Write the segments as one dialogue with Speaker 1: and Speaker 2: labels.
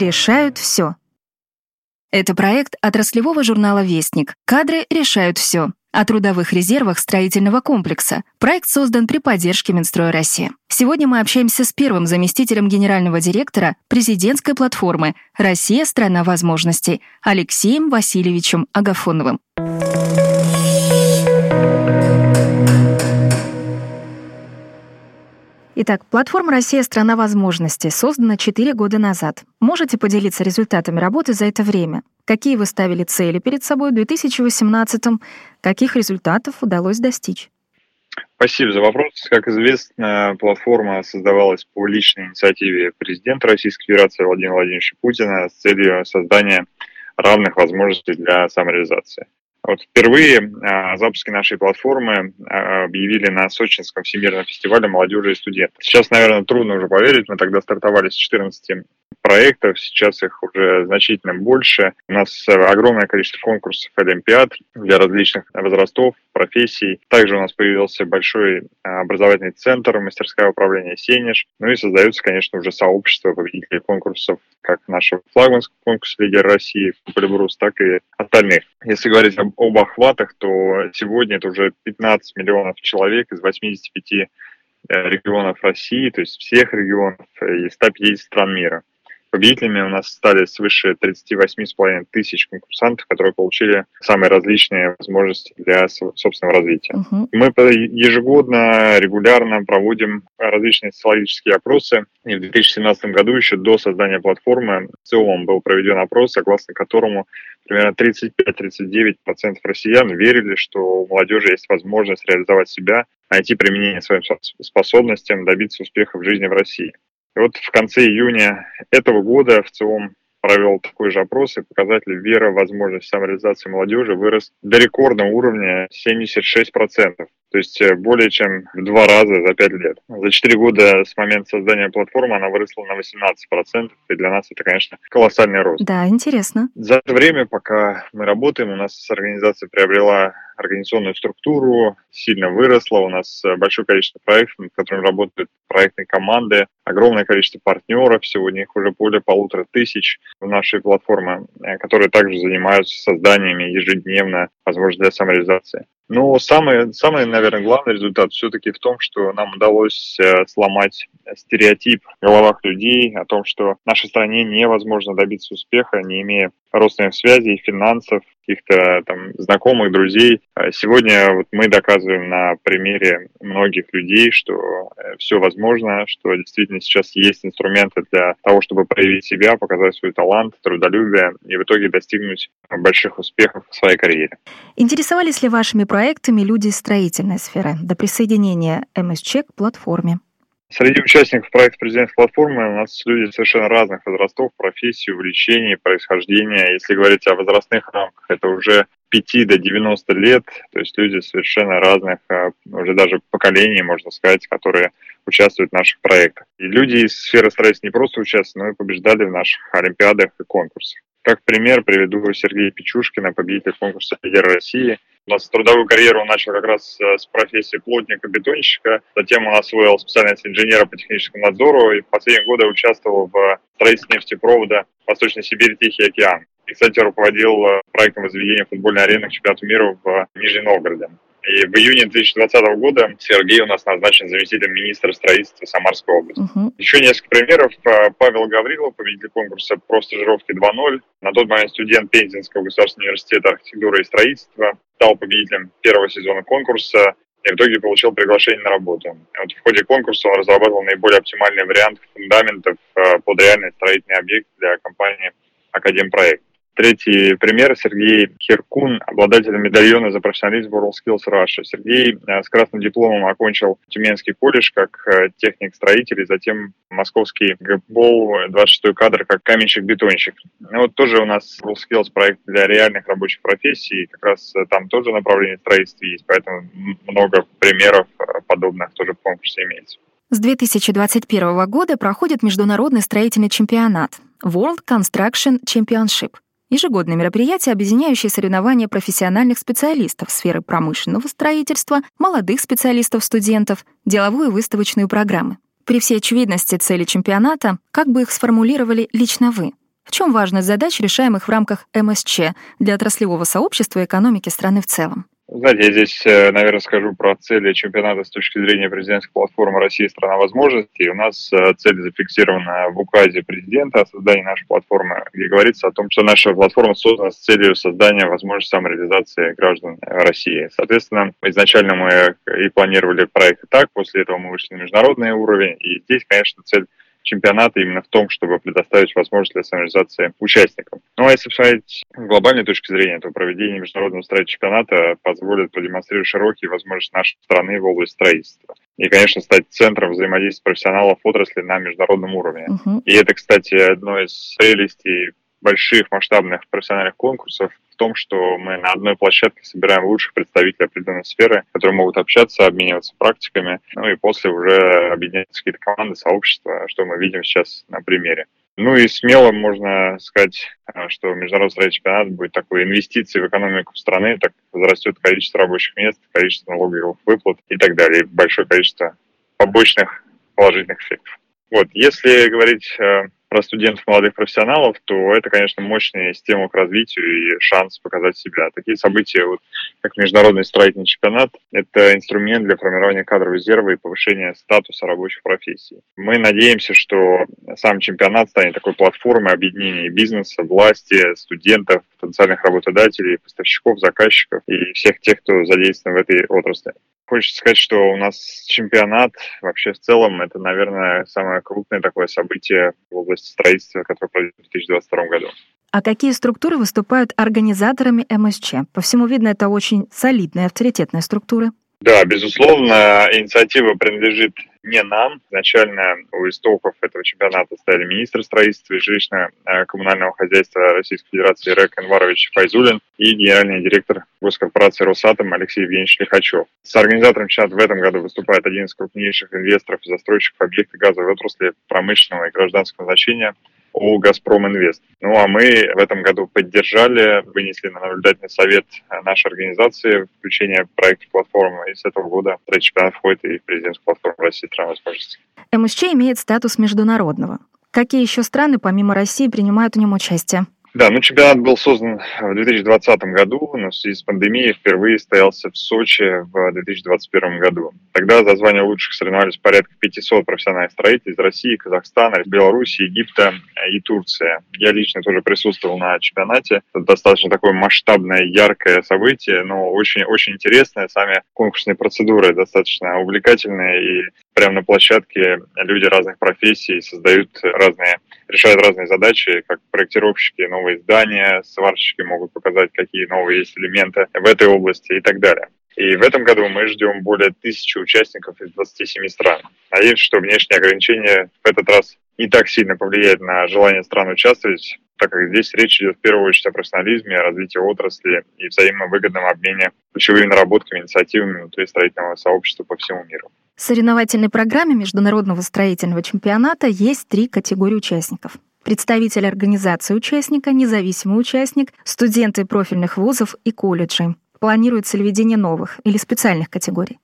Speaker 1: Решают все. Это проект отраслевого журнала «Вестник». Кадры решают все. О трудовых резервах строительного комплекса. Проект создан при поддержке Минстроя России. Сегодня мы общаемся с первым заместителем генерального директора президентской платформы «Россия – страна возможностей» Алексеем Васильевичем Агафоновым. Итак, платформа «Россия – страна возможностей» создана 4 года назад. Можете поделиться результатами работы за это время? Какие вы ставили цели перед собой в 2018-м? Каких результатов удалось достичь?
Speaker 2: Спасибо за вопрос. Как известно, платформа создавалась по личной инициативе президента Российской Федерации Владимира Владимировича Путина с целью создания равных возможностей для самореализации. Вот впервые о запуске нашей платформы а, объявили на Сочинском всемирном фестивале молодежи и студентов. Сейчас, наверное, трудно уже поверить, мы тогда стартовали с 14 проектов, сейчас их уже значительно больше. У нас огромное количество конкурсов олимпиад для различных возрастов, профессий. Также у нас появился большой а, образовательный центр, мастерское управление «Сенеж». Ну и создается, конечно, уже сообщество победителей конкурсов, как нашего флагманского конкурса «Лидер России» Полибрус, так и остальных. Если говорить об, об охватах, то сегодня это уже 15 миллионов человек из 85 э, регионов России, то есть всех регионов и 150 стран мира. Победителями у нас стали свыше 38,5 тысяч конкурсантов, которые получили самые различные возможности для собственного развития. Uh-huh. Мы ежегодно, регулярно проводим различные социологические опросы. И в 2017 году, еще до создания платформы, в целом был проведен опрос, согласно которому примерно 35-39% россиян верили, что у молодежи есть возможность реализовать себя, найти применение своим способностям, добиться успеха в жизни в России. И вот в конце июня этого года в ЦИОМ провел такой же опрос, и показатель веры в возможность самореализации молодежи вырос до рекордного уровня 76%. То есть э, более чем в два раза за пять лет. За четыре года с момента создания платформы она выросла на 18%, и для нас это, конечно, колоссальный рост.
Speaker 1: Да, интересно.
Speaker 2: За это время, пока мы работаем, у нас организация приобрела организационную структуру, сильно выросла, у нас э, большое количество проектов, над которыми работают проектные команды, огромное количество партнеров, сегодня их уже более полутора тысяч в нашей платформе, э, которые также занимаются созданиями ежедневно возможностей для самореализации. Но самый, самый, наверное, главный результат все-таки в том, что нам удалось э, сломать стереотип в головах людей о том, что в нашей стране невозможно добиться успеха, не имея родственных связей, финансов, каких-то там знакомых, друзей. А сегодня вот мы доказываем на примере многих людей, что э, все возможно, что действительно сейчас есть инструменты для того, чтобы проявить себя, показать свой талант, трудолюбие и в итоге достигнуть больших успехов в своей карьере.
Speaker 1: Интересовались ли вашими проектами люди из строительной сферы до присоединения МСЧ к платформе?
Speaker 2: Среди участников проекта президентской платформы у нас люди совершенно разных возрастов, профессий, увлечений, происхождения. Если говорить о возрастных рамках, это уже 5 до 90 лет, то есть люди совершенно разных, а, уже даже поколений, можно сказать, которые участвуют в наших проектах. И люди из сферы строительства не просто участвуют, но и побеждали в наших олимпиадах и конкурсах. Как пример приведу Сергея Печушкина, победителя конкурса «Лидер России», у нас трудовую карьеру начал как раз э, с профессии плотника-бетонщика. Затем он освоил специальность инженера по техническому надзору и в последние годы участвовал в строительстве нефтепровода Восточной Сибири Тихий океан. И, кстати, руководил э, проектом возведения футбольной арены к чемпионату мира в Нижнем Новгороде. И в июне 2020 года Сергей у нас назначен заместителем министра строительства Самарской области. Uh-huh. Еще несколько примеров. Э, Павел Гаврилов, победитель конкурса «Про стажировки 2.0». На тот момент студент Пензенского государственного университета архитектуры и строительства. Стал победителем первого сезона конкурса и в итоге получил приглашение на работу. Вот в ходе конкурса он разрабатывал наиболее оптимальный вариант фундаментов э, под реальный строительный объект для компании «Академпроект». Третий пример – Сергей Херкун, обладатель медальона за профессионализм WorldSkills Russia. Сергей э, с красным дипломом окончил Тюменский колледж как э, техник-строитель и затем Московский ГБОЛ, 26-й кадр как каменщик-бетонщик. Ну, вот тоже у нас WorldSkills проект для реальных рабочих профессий, как раз э, там тоже направление строительства есть, поэтому много примеров подобных тоже в конкурсе имеется.
Speaker 1: С 2021 года проходит международный строительный чемпионат World Construction Championship – Ежегодное мероприятие, объединяющее соревнования профессиональных специалистов сферы промышленного строительства, молодых специалистов-студентов, деловую и выставочную программы. При всей очевидности цели чемпионата, как бы их сформулировали лично вы? В чем важность задач, решаемых в рамках МСЧ для отраслевого сообщества и экономики страны в целом?
Speaker 2: Знаете, я здесь, э, наверное, скажу про цели чемпионата с точки зрения президентской платформы «Россия – страна возможностей». У нас э, цель зафиксирована в указе президента о создании нашей платформы, где говорится о том, что наша платформа создана с целью создания возможности самореализации граждан России. Соответственно, изначально мы и планировали проект так, после этого мы вышли на международный уровень, и здесь, конечно, цель чемпионата именно в том, чтобы предоставить возможность для самореализации участникам. Ну а если посмотреть с глобальной точки зрения, то проведение международного строительного чемпионата позволит продемонстрировать широкие возможности нашей страны в области строительства. И, конечно, стать центром взаимодействия профессионалов отрасли на международном уровне. Uh-huh. И это, кстати, одно из прелестей больших масштабных профессиональных конкурсов в том, что мы на одной площадке собираем лучших представителей определенной сферы, которые могут общаться, обмениваться практиками, ну и после уже объединяются какие-то команды, сообщества, что мы видим сейчас на примере. Ну и смело можно сказать, что международный строительный чемпионат будет такой инвестицией в экономику страны, так возрастет количество рабочих мест, количество налоговых выплат и так далее, и большое количество побочных положительных эффектов. Вот, если говорить э, про студентов, молодых профессионалов, то это, конечно, мощный стимул к развитию и шанс показать себя. Такие события, вот, как Международный строительный чемпионат, это инструмент для формирования кадрового резерва и повышения статуса рабочих профессий. Мы надеемся, что сам чемпионат станет такой платформой объединения бизнеса, власти, студентов, потенциальных работодателей, поставщиков, заказчиков и всех тех, кто задействован в этой отрасли. Хочется сказать, что у нас чемпионат вообще в целом это, наверное, самое крупное такое событие в области строительства, которое пройдет в 2022 году.
Speaker 1: А какие структуры выступают организаторами МСЧ? По всему видно, это очень солидные, авторитетные структуры.
Speaker 2: Да, безусловно, инициатива принадлежит не нам. Изначально у истоков этого чемпионата стояли министр строительства и жилищно-коммунального хозяйства Российской Федерации Рек Анварович Файзулин и генеральный директор госкорпорации «Росатом» Алексей Евгеньевич Лихачев. С организатором чемпионата в этом году выступает один из крупнейших инвесторов и застройщиков объектов газовой отрасли промышленного и гражданского значения о «Газпром Инвест». Ну а мы в этом году поддержали, вынесли на наблюдательный совет нашей организации включение проекта платформы, и с этого года третий чемпионат входит и в президентскую платформу России стран возможностей.
Speaker 1: МСЧ имеет статус международного. Какие еще страны, помимо России, принимают в нем участие?
Speaker 2: Да, ну чемпионат был создан в 2020 году, но в связи с пандемией впервые состоялся в Сочи в 2021 году. Тогда за звание лучших соревновались порядка 500 профессиональных строителей из России, Казахстана, Беларуси, Египта и Турции. Я лично тоже присутствовал на чемпионате. Это достаточно такое масштабное, яркое событие, но очень, очень интересное. Сами конкурсные процедуры достаточно увлекательные и прямо на площадке люди разных профессий создают разные, решают разные задачи, как проектировщики, новые здания, сварщики могут показать, какие новые есть элементы в этой области и так далее. И в этом году мы ждем более тысячи участников из 27 стран. Надеемся, что внешние ограничения в этот раз не так сильно повлияют на желание стран участвовать, так как здесь речь идет в первую очередь о профессионализме, о развитии отрасли и взаимовыгодном обмене ключевыми наработками, инициативами внутри строительного сообщества по всему миру.
Speaker 1: В соревновательной программе Международного строительного чемпионата есть три категории участников. Представитель организации участника, независимый участник, студенты профильных вузов и колледжей. Планируется ли введение новых или специальных категорий?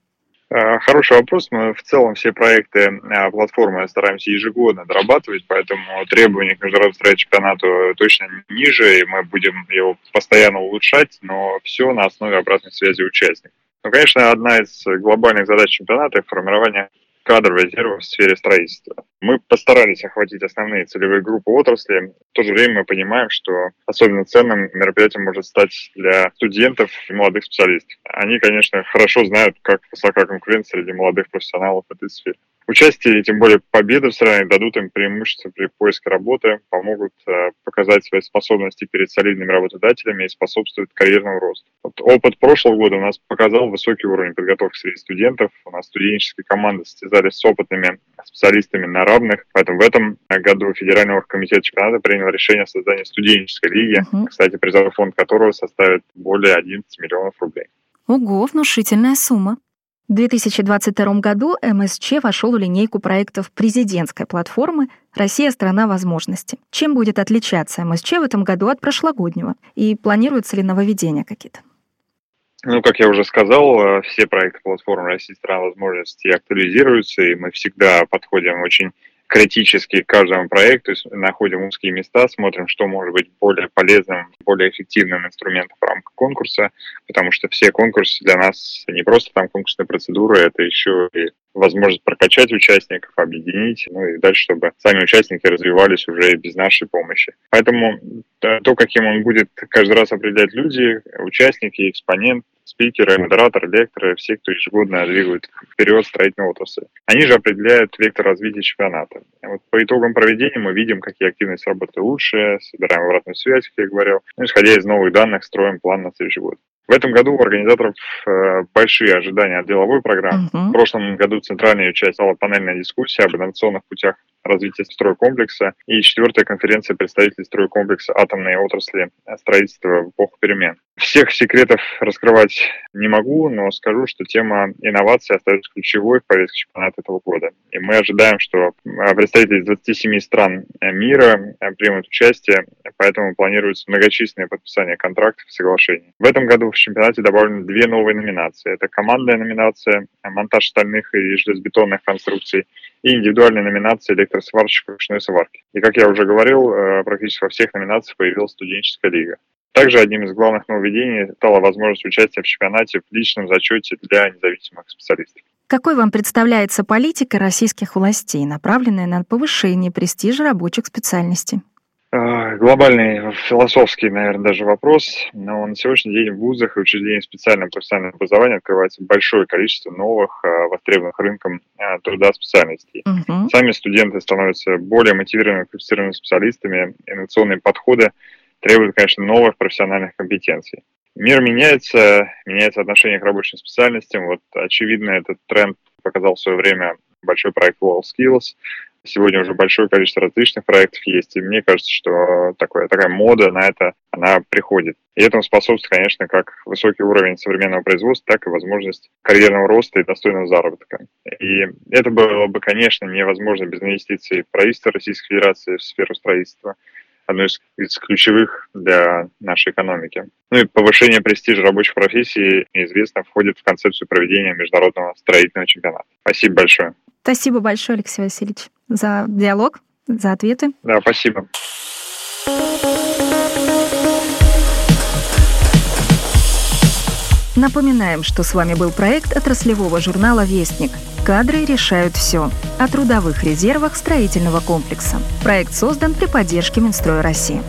Speaker 2: Э, хороший вопрос. Мы в целом все проекты э, платформы стараемся ежегодно дорабатывать, поэтому требования к международному строительному чемпионату точно ниже, и мы будем его постоянно улучшать, но все на основе обратной связи участников. Ну, конечно, одна из глобальных задач чемпионата – формирование кадрового резерва в сфере строительства. Мы постарались охватить основные целевые группы отрасли. В то же время мы понимаем, что особенно ценным мероприятием может стать для студентов и молодых специалистов. Они, конечно, хорошо знают, как высока конкуренция среди молодых профессионалов в этой сфере. Участие и тем более победы в стране дадут им преимущество при поиске работы, помогут э, показать свои способности перед солидными работодателями и способствуют карьерному росту. Вот опыт прошлого года у нас показал высокий уровень подготовки среди студентов. У нас студенческие команды состязались с опытными специалистами на равных. Поэтому в этом году Федеральный комитет чемпионата принял решение о создании студенческой лиги, uh-huh. кстати, призовой фонд которого составит более 11 миллионов рублей.
Speaker 1: Ого, внушительная сумма. В 2022 году МСЧ вошел в линейку проектов президентской платформы «Россия – страна возможностей». Чем будет отличаться МСЧ в этом году от прошлогоднего? И планируются ли нововведения какие-то?
Speaker 2: Ну, как я уже сказал, все проекты платформы России стран возможностей актуализируются, и мы всегда подходим очень критически к каждому проекту, находим узкие места, смотрим, что может быть более полезным, более эффективным инструментом в рамках конкурса, потому что все конкурсы для нас не просто там конкурсные процедуры, это еще и возможность прокачать участников, объединить, ну и дальше, чтобы сами участники развивались уже без нашей помощи. Поэтому то, каким он будет каждый раз определять люди, участники, экспонент, спикеры, модераторы, лекторы, все, кто ежегодно двигают вперед строительную отрасль. Они же определяют вектор развития чемпионата. Вот по итогам проведения мы видим, какие активности работы лучше, собираем обратную связь, как я говорил. Ну, исходя из новых данных, строим план на следующий год. В этом году у организаторов э, большие ожидания от деловой программы. Uh-huh. В прошлом году центральной ее часть стала панельная дискуссия об инновационных путях развития стройкомплекса и четвертая конференция представителей стройкомплекса атомной отрасли строительства в эпоху перемен. Всех секретов раскрывать не могу, но скажу, что тема инноваций остается ключевой в повестке чемпионата этого года. И мы ожидаем, что представители из 27 стран мира примут участие, поэтому планируется многочисленное подписание контрактов и соглашений. В этом году в чемпионате добавлены две новые номинации. Это командная номинация, монтаж стальных и железобетонных конструкций, и индивидуальная номинация электросварщик ручной сварки. И, как я уже говорил, э, практически во всех номинациях появилась студенческая лига. Также одним из главных нововведений стала возможность участия в чемпионате в личном зачете для независимых специалистов.
Speaker 1: Какой вам представляется политика российских властей, направленная на повышение престижа рабочих специальностей?
Speaker 2: А, глобальный философский, наверное, даже вопрос, но на сегодняшний день в вузах и учреждениях специального профессионального образования открывается большое количество новых, а, востребованных рынком а, труда специальностей. Угу. Сами студенты становятся более мотивированными, квалифицированными специалистами, инновационные подходы требуют, конечно, новых профессиональных компетенций. Мир меняется, меняется отношение к рабочим специальностям. Вот, очевидно, этот тренд показал в свое время большой проект WallSkills, Сегодня уже большое количество различных проектов есть, и мне кажется, что такое, такая мода на это, она приходит. И этому способствует, конечно, как высокий уровень современного производства, так и возможность карьерного роста и достойного заработка. И это было бы, конечно, невозможно без инвестиций правительства Российской Федерации в сферу строительства, одно из, из ключевых для нашей экономики. Ну и повышение престижа рабочих профессий, неизвестно, входит в концепцию проведения международного строительного чемпионата. Спасибо большое.
Speaker 1: Спасибо большое, Алексей Васильевич за диалог, за ответы.
Speaker 2: Да, спасибо.
Speaker 1: Напоминаем, что с вами был проект отраслевого журнала «Вестник». Кадры решают все. О трудовых резервах строительного комплекса. Проект создан при поддержке Минстроя России.